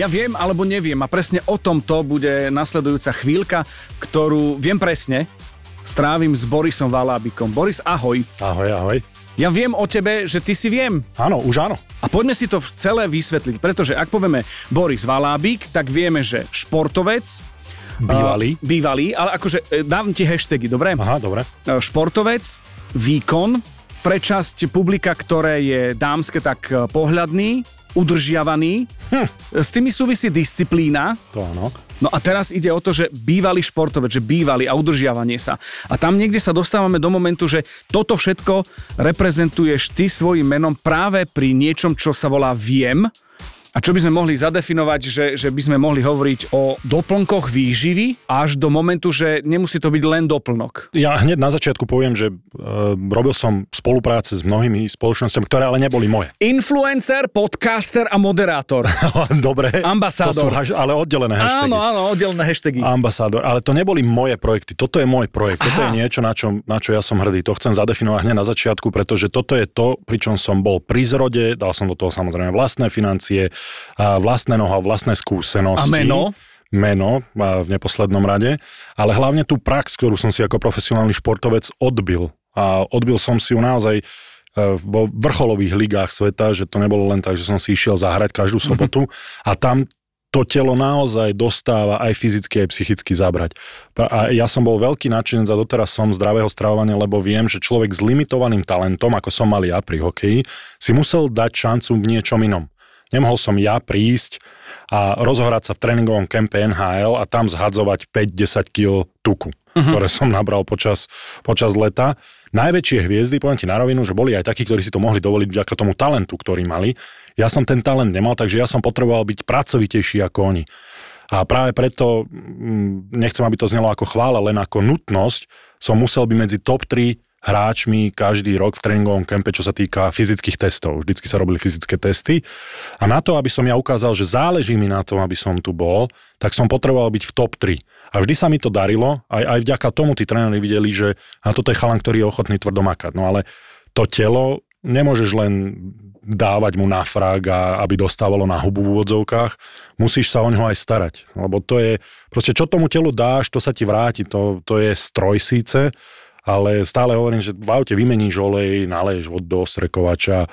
Ja viem alebo neviem a presne o tomto bude nasledujúca chvíľka, ktorú viem presne, strávim s Borisom Valábikom. Boris, ahoj. Ahoj, ahoj. Ja viem o tebe, že ty si viem. Áno, už áno. A poďme si to celé vysvetliť, pretože ak povieme Boris Valábik, tak vieme, že športovec, Bývalý. Uh, bývalý, ale akože e, dám ti hashtagy, dobre? Aha, dobre. Uh, športovec, výkon, pre časť publika, ktoré je dámske tak e, pohľadný, udržiavaný. Hm. S tými súvisí disciplína. To áno. No a teraz ide o to, že bývalý športovec, že bývalý a udržiavanie sa. A tam niekde sa dostávame do momentu, že toto všetko reprezentuješ ty svojim menom práve pri niečom, čo sa volá viem, a čo by sme mohli zadefinovať, že, že by sme mohli hovoriť o doplnkoch výživy až do momentu, že nemusí to byť len doplnok? Ja hneď na začiatku poviem, že uh, robil som spolupráce s mnohými spoločnosťami, ktoré ale neboli moje. Influencer, podcaster a moderátor. Dobre. Ambasádor. To sú haš- ale oddelené hashtagy. Áno, áno, oddelené hashtagy. Ambasádor, ale to neboli moje projekty, toto je môj projekt, toto je niečo, na čo, na čo ja som hrdý, to chcem zadefinovať hneď na začiatku, pretože toto je to, pričom som bol pri zrode, dal som do toho samozrejme vlastné financie, vlastné noho, vlastné skúsenosti. A meno? meno v neposlednom rade, ale hlavne tú prax, ktorú som si ako profesionálny športovec odbil. A odbil som si ju naozaj e, vo vrcholových ligách sveta, že to nebolo len tak, že som si išiel zahrať každú sobotu a tam to telo naozaj dostáva aj fyzicky, aj psychicky zabrať. A ja som bol veľký nadšenec a doteraz som zdravého stravovania, lebo viem, že človek s limitovaným talentom, ako som mal ja pri hokeji, si musel dať šancu v niečom inom. Nemohol som ja prísť a rozohrať sa v tréningovom kempe NHL a tam zhadzovať 5-10 kg tuku, uh-huh. ktoré som nabral počas, počas leta. Najväčšie hviezdy, poviem ti na rovinu, že boli aj takí, ktorí si to mohli dovoliť vďaka tomu talentu, ktorý mali. Ja som ten talent nemal, takže ja som potreboval byť pracovitejší ako oni. A práve preto, mm, nechcem, aby to znelo ako chvála, len ako nutnosť, som musel byť medzi top 3 hráčmi každý rok v tréningovom kempe, čo sa týka fyzických testov. Vždycky sa robili fyzické testy. A na to, aby som ja ukázal, že záleží mi na tom, aby som tu bol, tak som potreboval byť v top 3. A vždy sa mi to darilo, aj, aj vďaka tomu tí tréneri videli, že a toto je chalan, ktorý je ochotný tvrdo makať. No ale to telo nemôžeš len dávať mu na frak a aby dostávalo na hubu v úvodzovkách, musíš sa o neho aj starať. Lebo to je, proste čo tomu telu dáš, to sa ti vráti, to, to je stroj síce, ale stále hovorím, že v aute vymeníš olej, naleješ vod do ostrekovača,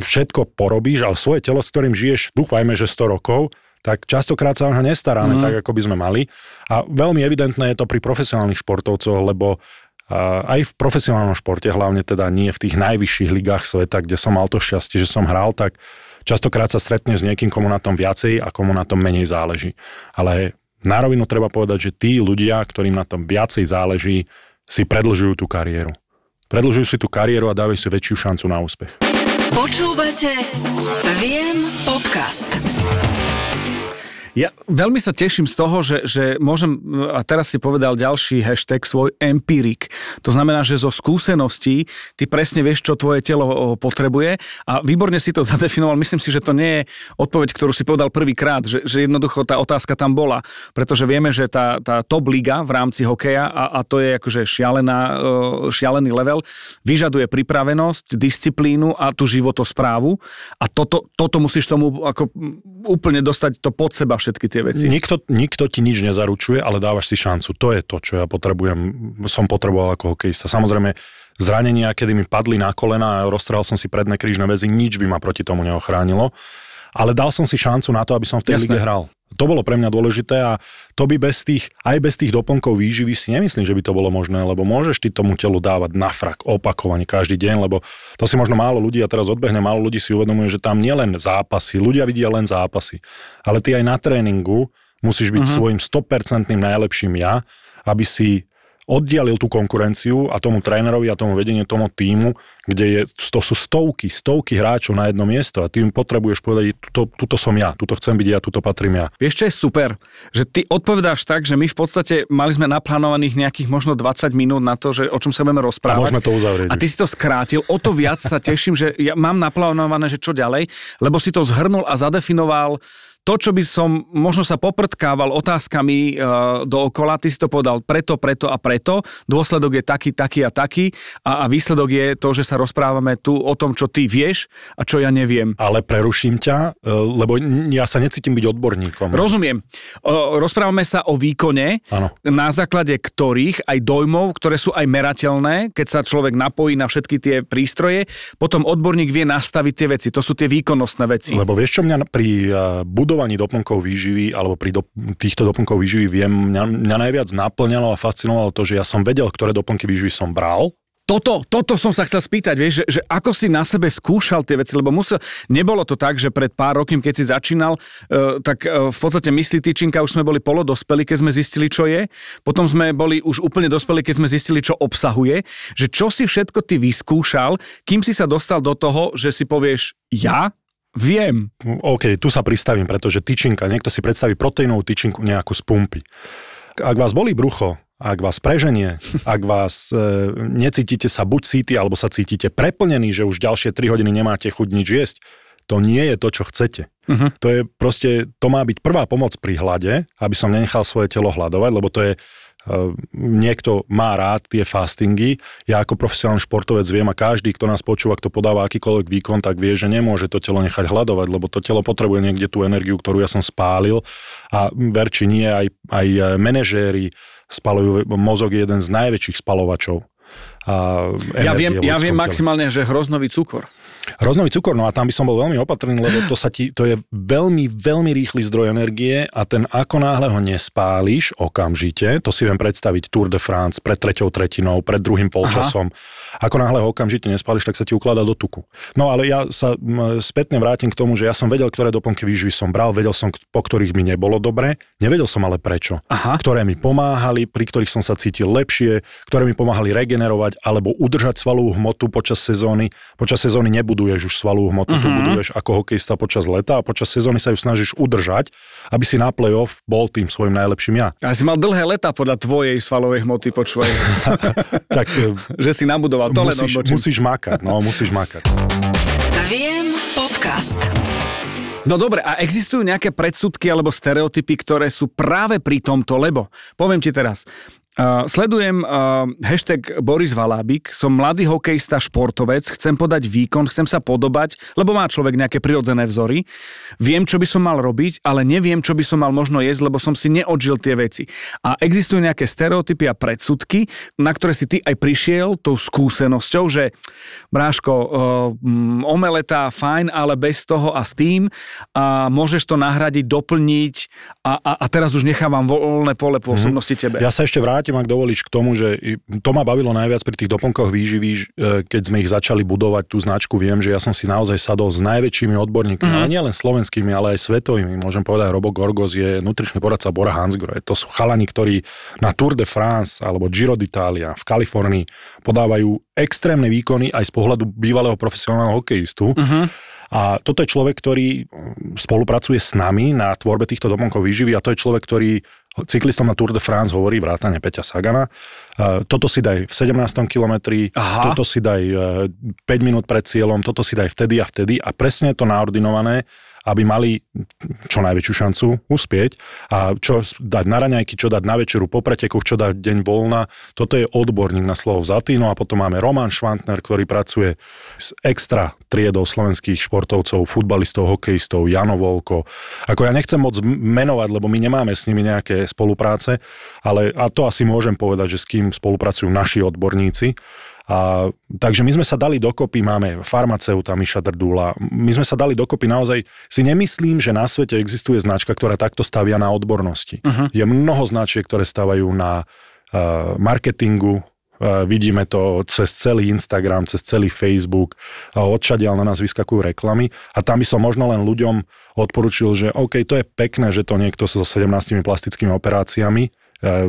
všetko porobíš, ale svoje telo, s ktorým žiješ, dúfajme, že 100 rokov, tak častokrát sa o neho nestaráme mm. tak, ako by sme mali. A veľmi evidentné je to pri profesionálnych športovcoch, lebo aj v profesionálnom športe, hlavne teda nie v tých najvyšších ligách sveta, kde som mal to šťastie, že som hral, tak častokrát sa stretne s niekým, komu na tom viacej a komu na tom menej záleží. Ale na rovinu treba povedať, že tí ľudia, ktorým na tom viacej záleží, si predlžujú tú kariéru. Predlžujú si tú kariéru a dávajú si väčšiu šancu na úspech. Počúvate Viem podcast. Ja veľmi sa teším z toho, že, že môžem, a teraz si povedal ďalší hashtag, svoj empirik. To znamená, že zo skúseností ty presne vieš, čo tvoje telo potrebuje a výborne si to zadefinoval. Myslím si, že to nie je odpoveď, ktorú si povedal prvýkrát, že, že jednoducho tá otázka tam bola, pretože vieme, že tá, tá top liga v rámci hokeja a, a to je akože šialená, šialený level, vyžaduje pripravenosť, disciplínu a tú životosprávu a toto, toto musíš tomu ako úplne dostať to pod seba všetky tie veci. Nikto, nikto ti nič nezaručuje, ale dávaš si šancu. To je to, čo ja potrebujem, som potreboval ako hokejista. Samozrejme, zranenia, kedy mi padli na kolena a roztrhal som si predné krížne väzy, nič by ma proti tomu neochránilo ale dal som si šancu na to, aby som v tej Jasné. lige hral. To bolo pre mňa dôležité a to by bez tých, aj bez tých doplnkov výživy si nemyslím, že by to bolo možné, lebo môžeš ty tomu telu dávať na frak opakovane každý deň, lebo to si možno málo ľudí, a teraz odbehne, málo ľudí si uvedomuje, že tam nielen zápasy, ľudia vidia len zápasy, ale ty aj na tréningu musíš byť uh-huh. svojim 100% najlepším ja, aby si oddialil tú konkurenciu a tomu trénerovi a tomu vedeniu tomu týmu, kde je, to sú stovky, stovky hráčov na jedno miesto a ty im potrebuješ povedať, tuto, tuto som ja, tuto chcem byť ja, tuto patrím ja. Vieš, čo je super? Že ty odpovedáš tak, že my v podstate mali sme naplánovaných nejakých možno 20 minút na to, že o čom sa budeme rozprávať. A môžeme to uzavrieť. A ty si to skrátil, o to viac sa teším, že ja mám naplánované, že čo ďalej, lebo si to zhrnul a zadefinoval to, čo by som možno sa poprtkával otázkami uh, dookola, ty si to povedal preto, preto a preto, dôsledok je taký, taký a taký a, a výsledok je to, že sa rozprávame tu o tom, čo ty vieš a čo ja neviem. Ale preruším ťa, e, lebo ja sa necítim byť odborníkom. Rozumiem. O, rozprávame sa o výkone, Áno. na základe ktorých aj dojmov, ktoré sú aj merateľné, keď sa človek napojí na všetky tie prístroje, potom odborník vie nastaviť tie veci. To sú tie výkonnostné veci. Lebo vieš, čo mňa pri e, budovaní doplnkov výživy alebo pri do, týchto doplnkov výživy viem, mňa, mňa najviac naplňalo a fascinovalo to, že ja som vedel, ktoré doplnky výživy som bral, Toto, toto som sa chcel spýtať, vieš, že, že ako si na sebe skúšal tie veci, lebo musel, nebolo to tak, že pred pár rokmi, keď si začínal, uh, tak uh, v podstate myslí tyčinka, už sme boli polodospeli, keď sme zistili, čo je, potom sme boli už úplne dospeli, keď sme zistili, čo obsahuje, že čo si všetko ty vyskúšal, kým si sa dostal do toho, že si povieš, ja viem. OK, tu sa pristavím, pretože tyčinka, niekto si predstaví proteínovú tyčinku nejakú z pumpy. Ak vás bolí brucho, ak vás preženie, ak vás e, necítite sa buď síty, alebo sa cítite preplnený, že už ďalšie 3 hodiny nemáte chuť nič jesť, to nie je to, čo chcete. Uh-huh. To je proste, to má byť prvá pomoc pri hlade, aby som nenechal svoje telo hľadovať, lebo to je niekto má rád tie fastingy. Ja ako profesionálny športovec viem a každý, kto nás počúva, kto podáva akýkoľvek výkon, tak vie, že nemôže to telo nechať hľadovať, lebo to telo potrebuje niekde tú energiu, ktorú ja som spálil. A ver či nie, aj, aj manažéri spalujú, mozog je jeden z najväčších spalovačov. A Ja viem, ja viem tele. maximálne, že hroznový cukor. Hroznový cukor, no a tam by som bol veľmi opatrný, lebo to, sa ti, to je veľmi, veľmi rýchly zdroj energie a ten ako náhle ho nespáliš okamžite, to si viem predstaviť Tour de France pred treťou tretinou, pred druhým polčasom, ako náhle ho okamžite nespáliš, tak sa ti ukladá do tuku. No ale ja sa spätne vrátim k tomu, že ja som vedel, ktoré doplnky výživy som bral, vedel som, po ktorých mi nebolo dobre, nevedel som ale prečo. Aha. Ktoré mi pomáhali, pri ktorých som sa cítil lepšie, ktoré mi pomáhali regenerovať alebo udržať svalovú hmotu počas sezóny. Počas sezóny nebuduješ už svalovú hmotu, uh-huh. tu buduješ ako hokejista počas leta a počas sezóny sa ju snažíš udržať, aby si na play-off bol tým svojim najlepším ja. A si mal dlhé leta podľa tvojej svalovej hmoty, počúvaj, Tak e, že si nabudoval. To len musíš, odbočím. musíš makať, no musíš makať. Viem podcast. No dobre, a existujú nejaké predsudky alebo stereotypy, ktoré sú práve pri tomto, lebo poviem ti teraz, Uh, sledujem uh, hashtag Boris Valábik, som mladý hokejista, športovec, chcem podať výkon, chcem sa podobať, lebo má človek nejaké prirodzené vzory. Viem, čo by som mal robiť, ale neviem, čo by som mal možno jesť, lebo som si neodžil tie veci. A existujú nejaké stereotypy a predsudky, na ktoré si ty aj prišiel tou skúsenosťou, že bráško, uh, omeleta, fajn, ale bez toho a s tým a môžeš to nahradiť, doplniť a, a, a teraz už nechávam voľné pole pôsobnosti tebe. Ja sa ešte vrátim, ak dovolíš, k tomu, že to ma bavilo najviac pri tých doplnkoch výživy, e, keď sme ich začali budovať, tú značku, viem, že ja som si naozaj sadol s najväčšími odborníkmi, Mhm. mm-hmm. ale nielen slovenskými, ale aj svetovými. Môžem povedať, Robo Gorgos je nutričný poradca Bora Hansgrohe. To sú chalani, ktorí na Tour de France alebo Giro d'Italia v Kalifornii podávajú extrémne výkony aj z pohľadu bývalého profesionálneho hokejistu. Mhm. A toto je človek, ktorý mm, spolupracuje s nami na tvorbe týchto doplnkov výživy a to je človek, ktorý cyklistom na Tour de France hovorí vrátane Peťa Sagana. Uh, toto si daj v 17. kilometri, Aha. toto si daj uh, 5 minút pred cieľom, toto si daj vtedy a vtedy a presne je to naordinované, aby mali čo najväčšiu šancu uspieť a čo dať na raňajky, čo dať na večeru po pretekoch, čo dať deň voľna. Toto je odborník na slovo vzatý. No a potom máme Roman Švantner, ktorý pracuje s extra triedou slovenských športovcov, futbalistov, hokejistov, Jano Volko. Ako ja nechcem moc menovať, lebo my nemáme s nimi nejaké spolupráce, ale a to asi môžem povedať, že s kým spolupracujú naši odborníci. A, takže my sme sa dali dokopy, máme farmaceuta Miša Drdula, my sme sa dali dokopy naozaj, si nemyslím, že na svete existuje značka, ktorá takto stavia na odbornosti. Uh-huh. Je mnoho značiek, ktoré stavajú na uh, marketingu, Uh, vidíme to cez celý Instagram, cez celý Facebook, uh, odšadiaľ na nás vyskakujú reklamy a tam by som možno len ľuďom odporučil, že OK, to je pekné, že to niekto so 17 plastickými operáciami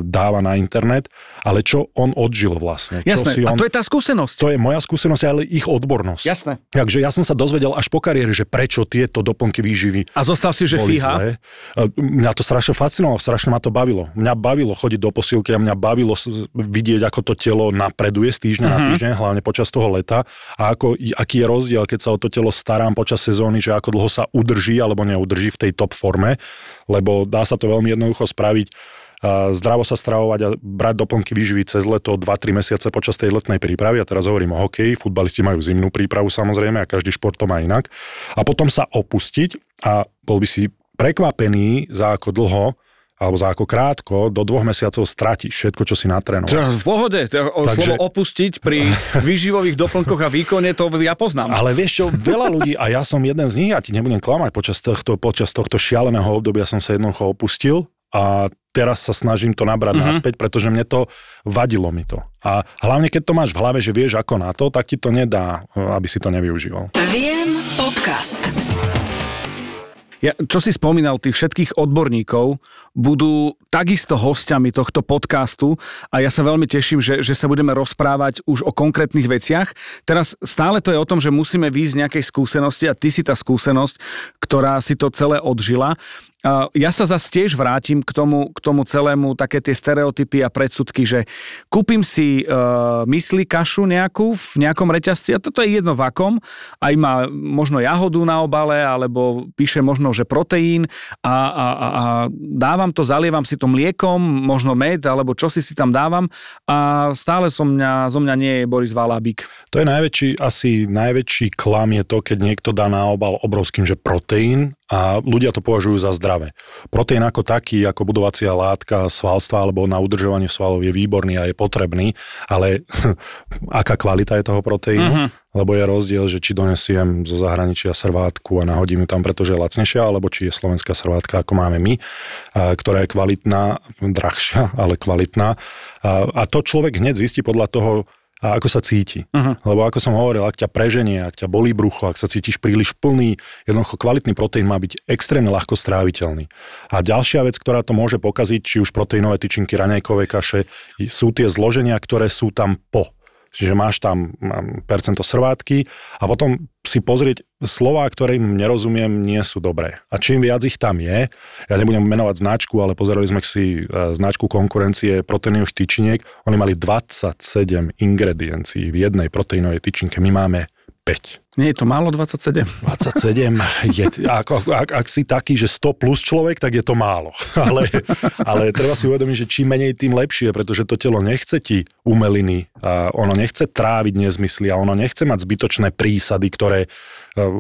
dáva na internet, ale čo on odžil vlastne. Jasné, čo si a on, to je tá skúsenosť. to je moja skúsenosť, ale ich odbornosť. Jasné. Takže ja som sa dozvedel až po kariére, že prečo tieto doplnky výživy A zostal si, že fíha. zlé. E, Mňa to strašne fascinovalo, strašne ma to bavilo. Mňa bavilo chodiť do posilky a mňa bavilo vidieť, ako to telo napreduje z týždňa Mhm. na týždeň, hlavne počas toho leta a ako, aký je rozdiel, keď sa o to telo starám počas sezóny, že ako dlho sa udrží alebo neudrží v tej top forme, lebo dá sa to veľmi jednoducho spraviť a zdravo sa stravovať a brať doplnky výživy cez leto 2-3 mesiace počas tej letnej prípravy. A teraz hovorím o hokeji, futbalisti majú zimnú prípravu samozrejme a každý šport to má inak. A potom sa opustiť a bol by si prekvapený za ako dlho alebo za ako krátko, do dvoch mesiacov stratíš všetko, čo si natrénoval. Teraz v pohode, to- Takže- slovo opustiť pri výživových doplnkoch a výkone, to ja poznám. Ale vieš čo, veľa ľudí, a ja som jeden z nich, ja ti nebudem klamať, počas tohto, počas tohto šialeného obdobia som sa jednoducho opustil a teraz sa snažím to nabrať mm-hmm. naspäť, pretože mne to vadilo mi to. A hlavne keď to máš v hlave, že vieš ako na to, tak ti to nedá, aby si to nevyužíval. Viem podcast. Ja, čo si spomínal, tých všetkých odborníkov budú takisto hostiami tohto podcastu a ja sa veľmi teším, že, že sa budeme rozprávať už o konkrétnych veciach. Teraz stále to je o tom, že musíme výjsť z nejakej skúsenosti a ty si tá skúsenosť, ktorá si to celé odžila. Ja sa zase tiež vrátim k tomu, k tomu celému, také tie stereotypy a predsudky, že kúpim si uh, mysli kašu nejakú v nejakom reťazci a toto je jedno v akom, aj má možno jahodu na obale, alebo píše možno, že proteín a, a, a dávam to, zalievam si to mliekom, možno med, alebo čo si si tam dávam a stále som mňa, zo mňa nie je Boris Valábik. To je najväčší, asi najväčší klam je to, keď niekto dá na obal obrovským, že proteín a ľudia to považujú za zdravé. Proteín ako taký, ako budovacia látka svalstva alebo na udržovanie svalov je výborný a je potrebný, ale aká kvalita je toho proteínu? Mhm. Lebo je rozdiel, že či donesiem zo zahraničia srvátku a nahodím ju tam, pretože je lacnejšia, alebo či je slovenská srvátka, ako máme my, a, ktorá je kvalitná, drahšia, ale kvalitná. A, a to človek hneď zistí podľa toho, a ako sa cíti. Mhm. Lebo ako som hovoril, ak ťa preženie, ak ťa bolí brucho, ak sa cítiš príliš plný, jednoducho kvalitný proteín má byť extrémne ľahko stráviteľný. A ďalšia vec, ktorá to môže pokaziť, či už proteínové tyčinky, raňajkové kaše, sú tie zloženia, ktoré sú tam po. Čiže máš tam percento srvátky a potom si pozrieť slová, ktoré im nerozumiem, nie sú dobré. A čím viac ich tam je, ja nebudem menovať značku, ale pozerali sme si e, značku konkurencie proteínových tyčiniek, oni mali 27 ingrediencií v jednej proteínovej tyčinke, my máme 5. Nie je to málo 27? 27 je, ak, ak, ak si taký, že 100 plus človek, tak je to málo. Ale, ale treba si uvedomiť, že čím menej, tým lepšie, pretože to telo nechce ti umeliny, a ono nechce tráviť nezmysly a ono nechce mať zbytočné prísady, ktoré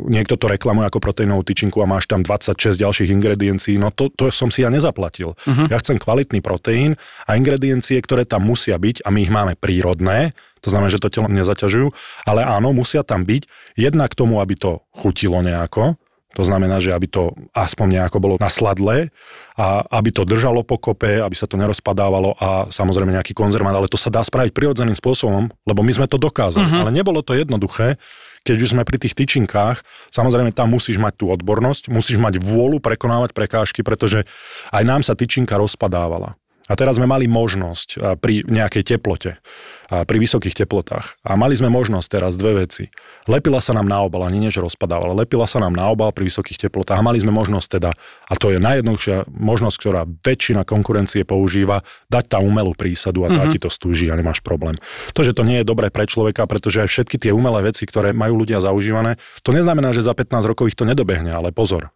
niekto to reklamuje ako proteínovú tyčinku a máš tam 26 ďalších ingrediencií, no to, to som si ja nezaplatil. Uh-huh. Ja chcem kvalitný proteín a ingrediencie, ktoré tam musia byť a my ich máme prírodné, to znamená, že to telo nezaťažujú, ale áno, musia tam byť jednak k tomu, aby to chutilo nejako, to znamená, že aby to aspoň nejako bolo nasladlé a aby to držalo pokope, aby sa to nerozpadávalo a samozrejme nejaký konzervant, ale to sa dá spraviť prirodzeným spôsobom, lebo my sme to dokázali. Uh-huh. Ale nebolo to jednoduché, keď už sme pri tých tyčinkách, samozrejme tam musíš mať tú odbornosť, musíš mať vôľu prekonávať prekážky, pretože aj nám sa tyčinka rozpadávala. A teraz sme mali možnosť pri nejakej teplote, pri vysokých teplotách. A mali sme možnosť teraz dve veci. Lepila sa nám na obal, ani než rozpadávala, lepila sa nám na obal pri vysokých teplotách. A mali sme možnosť teda, a to je najjednoduchšia možnosť, ktorá väčšina konkurencie používa, dať tam umelú prísadu a tá mm-hmm. ti to stúži a nemáš problém. To, že to nie je dobré pre človeka, pretože aj všetky tie umelé veci, ktoré majú ľudia zaužívané, to neznamená, že za 15 rokov ich to nedobehne, ale pozor,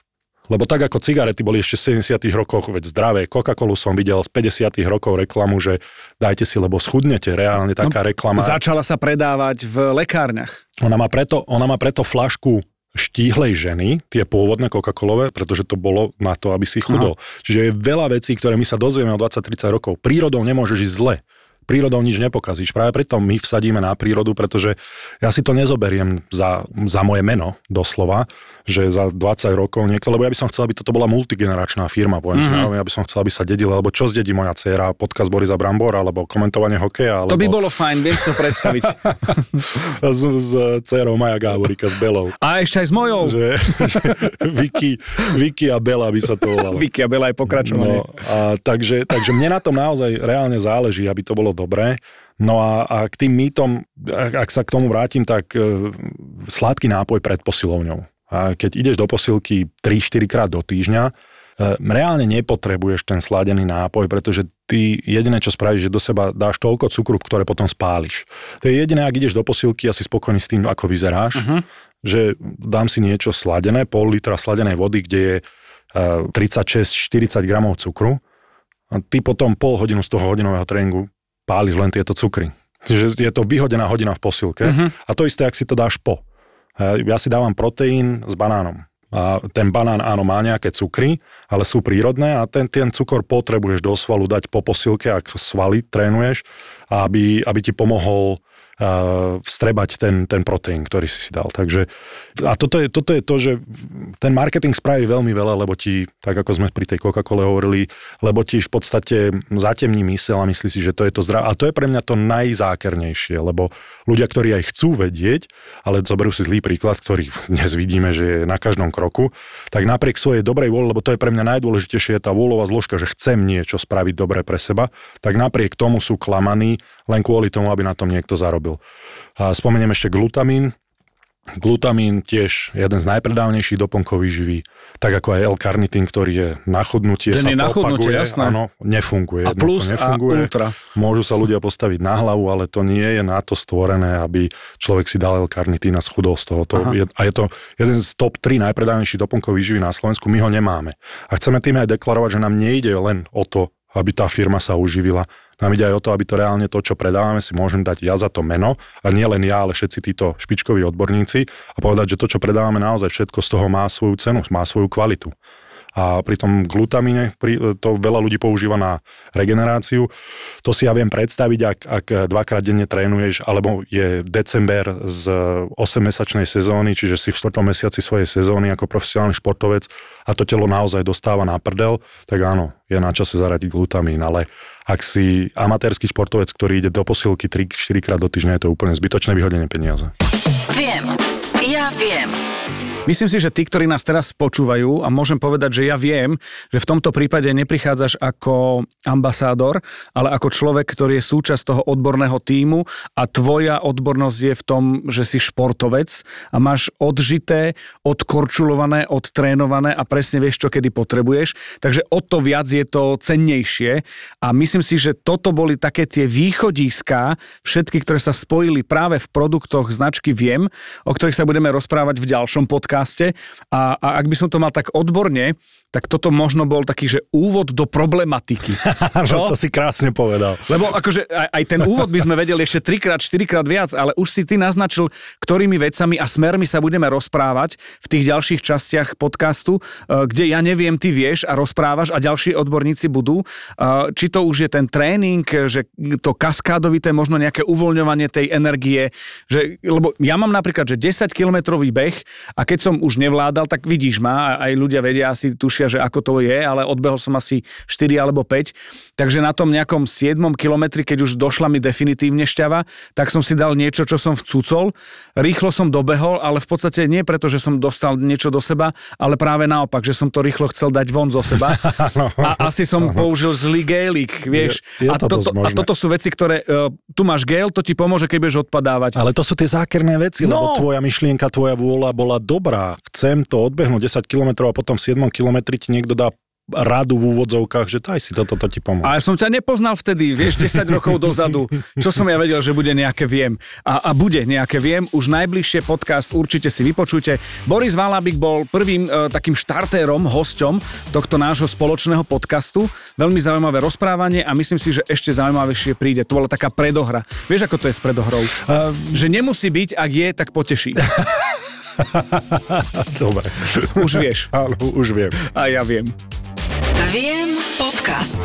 lebo tak ako cigarety boli ešte v 70 rokoch, veď zdravé, Coca-Colu som videl z 50 rokov reklamu, že dajte si, lebo schudnete. Reálne taká no, reklama. Začala sa predávať v lekárniach. Ona má preto, ona má preto flašku štíhlej ženy, tie pôvodné Coca-Colové, pretože to bolo na to, aby si chudol. Aha. Čiže je veľa vecí, ktoré my sa dozvieme o 20-30 rokov. Prírodou nemôžeš ísť zle. prírodou nič nepokazíš. Práve preto my vsadíme na prírodu, pretože ja si to nezoberiem za, za moje meno, doslova, že za 20 rokov niekto, lebo ja by som chcel, aby toto bola multigeneračná firma, poviem mm-hmm. ja by som chcel, aby sa dedila, alebo čo zdedí moja dcéra, podcast Borisa Brambora, alebo komentovanie hokeja. Alebo... To by bolo fajn, viem si to predstaviť. s, s dcérou Maja Gáborika, s Belou. A ešte aj s mojou. Že, že Vicky, Vicky a Bela by sa to volalo. Vicky a Bela aj pokračovanie. No, a, takže, takže mne na tom naozaj reálne záleží, aby to bolo dobré. No a, a k tým mýtom, ak, ak sa k tomu vrátim, tak uh, sladký nápoj pred posilovňou. A keď ideš do posilky 3-4 krát do týždňa, e, reálne nepotrebuješ ten sladený nápoj, pretože ty jediné, čo spravíš, že do seba dáš toľko cukru, ktoré potom spáliš. To je jediné, ak ideš do posilky a si spokojný s tým, ako vyzeráš, uh-huh. že dám si niečo sladené, pol litra sladenej vody, kde je 36-40 e, gramov cukru a ty potom pol hodinu z toho hodinového tréningu páliš len tieto cukry. Čiže je to vyhodená hodina v posilke uh-huh. a to isté, ak si to dáš po. Ja si dávam proteín s banánom. A ten banán áno má nejaké cukry, ale sú prírodné a ten, ten cukor potrebuješ do svalu dať po posilke, ak svaly trénuješ, aby, aby ti pomohol vstrebať ten, ten proteín, ktorý si si dal. Takže, a toto je, toto je to, že ten marketing spraví veľmi veľa, lebo ti, tak ako sme pri tej Coca-Cole hovorili, lebo ti v podstate zatemní mysel a myslí si, že to je to zdravé. A to je pre mňa to najzákernejšie, lebo ľudia, ktorí aj chcú vedieť, ale zoberú si zlý príklad, ktorý dnes vidíme, že je na každom kroku, tak napriek svojej dobrej vôle, lebo to je pre mňa najdôležitejšie, je tá vôľová zložka, že chcem niečo spraviť dobre pre seba, tak napriek tomu sú klamaní len kvôli tomu, aby na tom niekto zarobil. A spomeniem ešte glutamín. Glutamín tiež jeden z najpredávnejších doplnkov výživy, tak ako aj L-karnitín, ktorý je na chudnutie, Ten sa je na chudnutie, jasné. Áno, nefunguje. A plus nefunguje. a ultra. Môžu sa ľudia postaviť na hlavu, ale to nie je na to stvorené, aby človek si dal L-karnitín a schudol z toho. To je, a je to jeden z top 3 najpredávnejších doplnkov výživy na Slovensku. My ho nemáme. A chceme tým aj deklarovať, že nám nejde len o to, aby tá firma sa uživila. Nám ide aj o to, aby to reálne to, čo predávame, si môžem dať ja za to meno, a nie len ja, ale všetci títo špičkoví odborníci a povedať, že to, čo predávame, naozaj všetko z toho má svoju cenu, má svoju kvalitu. A pri tom glutamíne to veľa ľudí používa na regeneráciu. To si ja viem predstaviť, ak, ak dvakrát denne trénuješ, alebo je december z 8-mesačnej sezóny, čiže si v 4. mesiaci svojej sezóny ako profesionálny športovec a to telo naozaj dostáva na prdel, tak áno, je na čase zaradiť glutamín, ale ak si amatérsky športovec, ktorý ide do posilky 3-4 krát do týždňa, je to úplne zbytočné vyhodenie peniaze. Viem, ja viem. Myslím si, že tí, ktorí nás teraz počúvajú, a môžem povedať, že ja viem, že v tomto prípade neprichádzaš ako ambasádor, ale ako človek, ktorý je súčasť toho odborného týmu a tvoja odbornosť je v tom, že si športovec a máš odžité, odkorčulované, odtrénované a presne vieš, čo kedy potrebuješ. Takže o to viac je to cennejšie a myslím si, že toto boli také tie východiská, všetky, ktoré sa spojili práve v produktoch značky Viem, o ktorých sa budeme rozprávať v ďalšom podcaste a, a ak by som to mal tak odborne, tak toto možno bol taký, že úvod do problematiky. Čo? to si krásne povedal. Lebo akože aj, aj ten úvod by sme vedeli ešte trikrát, štyrikrát viac, ale už si ty naznačil, ktorými vecami a smermi sa budeme rozprávať v tých ďalších častiach podcastu, e, kde ja neviem, ty vieš a rozprávaš a ďalší odborníci budú. E, či to už je ten tréning, že to kaskádovité, možno nejaké uvoľňovanie tej energie, že, lebo ja mám napríklad, že 10 kilometrový beh a keď som už nevládal, tak vidíš ma, aj ľudia vedia, asi tušia, že ako to je, ale odbehol som asi 4 alebo 5. Takže na tom nejakom 7 kilometri, keď už došla mi definitívne šťava, tak som si dal niečo, čo som vcúcol. Rýchlo som dobehol, ale v podstate nie preto, že som dostal niečo do seba, ale práve naopak, že som to rýchlo chcel dať von zo seba. A asi som použil zlý gélik, vieš. Je, je a, to toto, a toto sú veci, ktoré... Uh, tu máš gel, to ti pomôže, keď budeš odpadávať. Ale to sú tie zákerné veci, no. lebo tvoja myšlienka, tvoja vôľa bola dobrá, chcem to odbehnúť 10 km a potom v 7 km ti niekto dá radu v úvodzovkách, že daj si toto, to ti pomôže. A ja som ťa nepoznal vtedy, vieš, 10 rokov dozadu. Čo som ja vedel, že bude nejaké viem. A, a bude nejaké viem. Už najbližšie podcast určite si vypočujte. Boris Valabik bol prvým e, takým štartérom, hosťom tohto nášho spoločného podcastu. Veľmi zaujímavé rozprávanie a myslím si, že ešte zaujímavejšie príde. To bola taká predohra. Vieš, ako to je s predohrou? Um... Že nemusí byť, ak je, tak poteší. Dobre. Už vieš. Áno, už viem. A ja viem. Viem podcast.